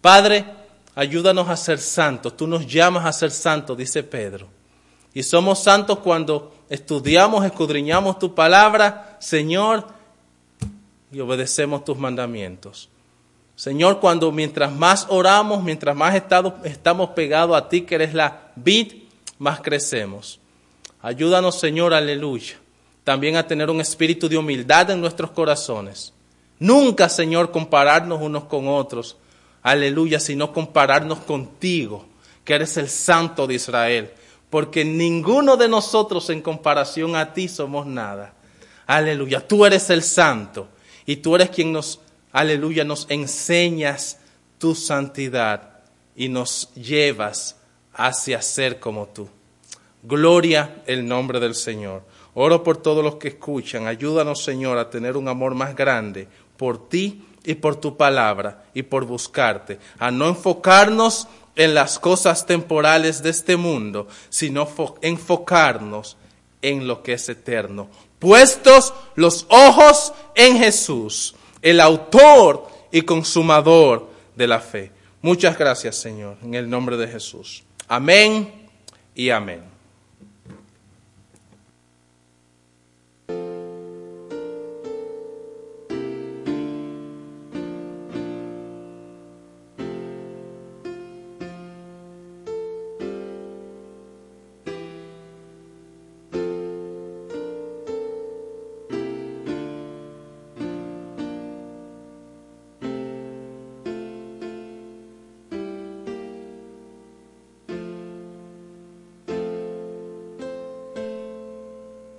Padre, ayúdanos a ser santos. Tú nos llamas a ser santos, dice Pedro. Y somos santos cuando estudiamos, escudriñamos tu palabra, Señor, y obedecemos tus mandamientos. Señor, cuando mientras más oramos, mientras más estamos pegados a ti, que eres la vid, más crecemos. Ayúdanos, Señor, aleluya, también a tener un espíritu de humildad en nuestros corazones. Nunca, Señor, compararnos unos con otros, aleluya, sino compararnos contigo, que eres el Santo de Israel, porque ninguno de nosotros en comparación a ti somos nada. Aleluya, tú eres el Santo y tú eres quien nos, aleluya, nos enseñas tu santidad y nos llevas hacia ser como tú. Gloria el nombre del Señor. Oro por todos los que escuchan. Ayúdanos, Señor, a tener un amor más grande por ti y por tu palabra y por buscarte. A no enfocarnos en las cosas temporales de este mundo, sino enfocarnos en lo que es eterno. Puestos los ojos en Jesús, el autor y consumador de la fe. Muchas gracias, Señor, en el nombre de Jesús. Amén y amén.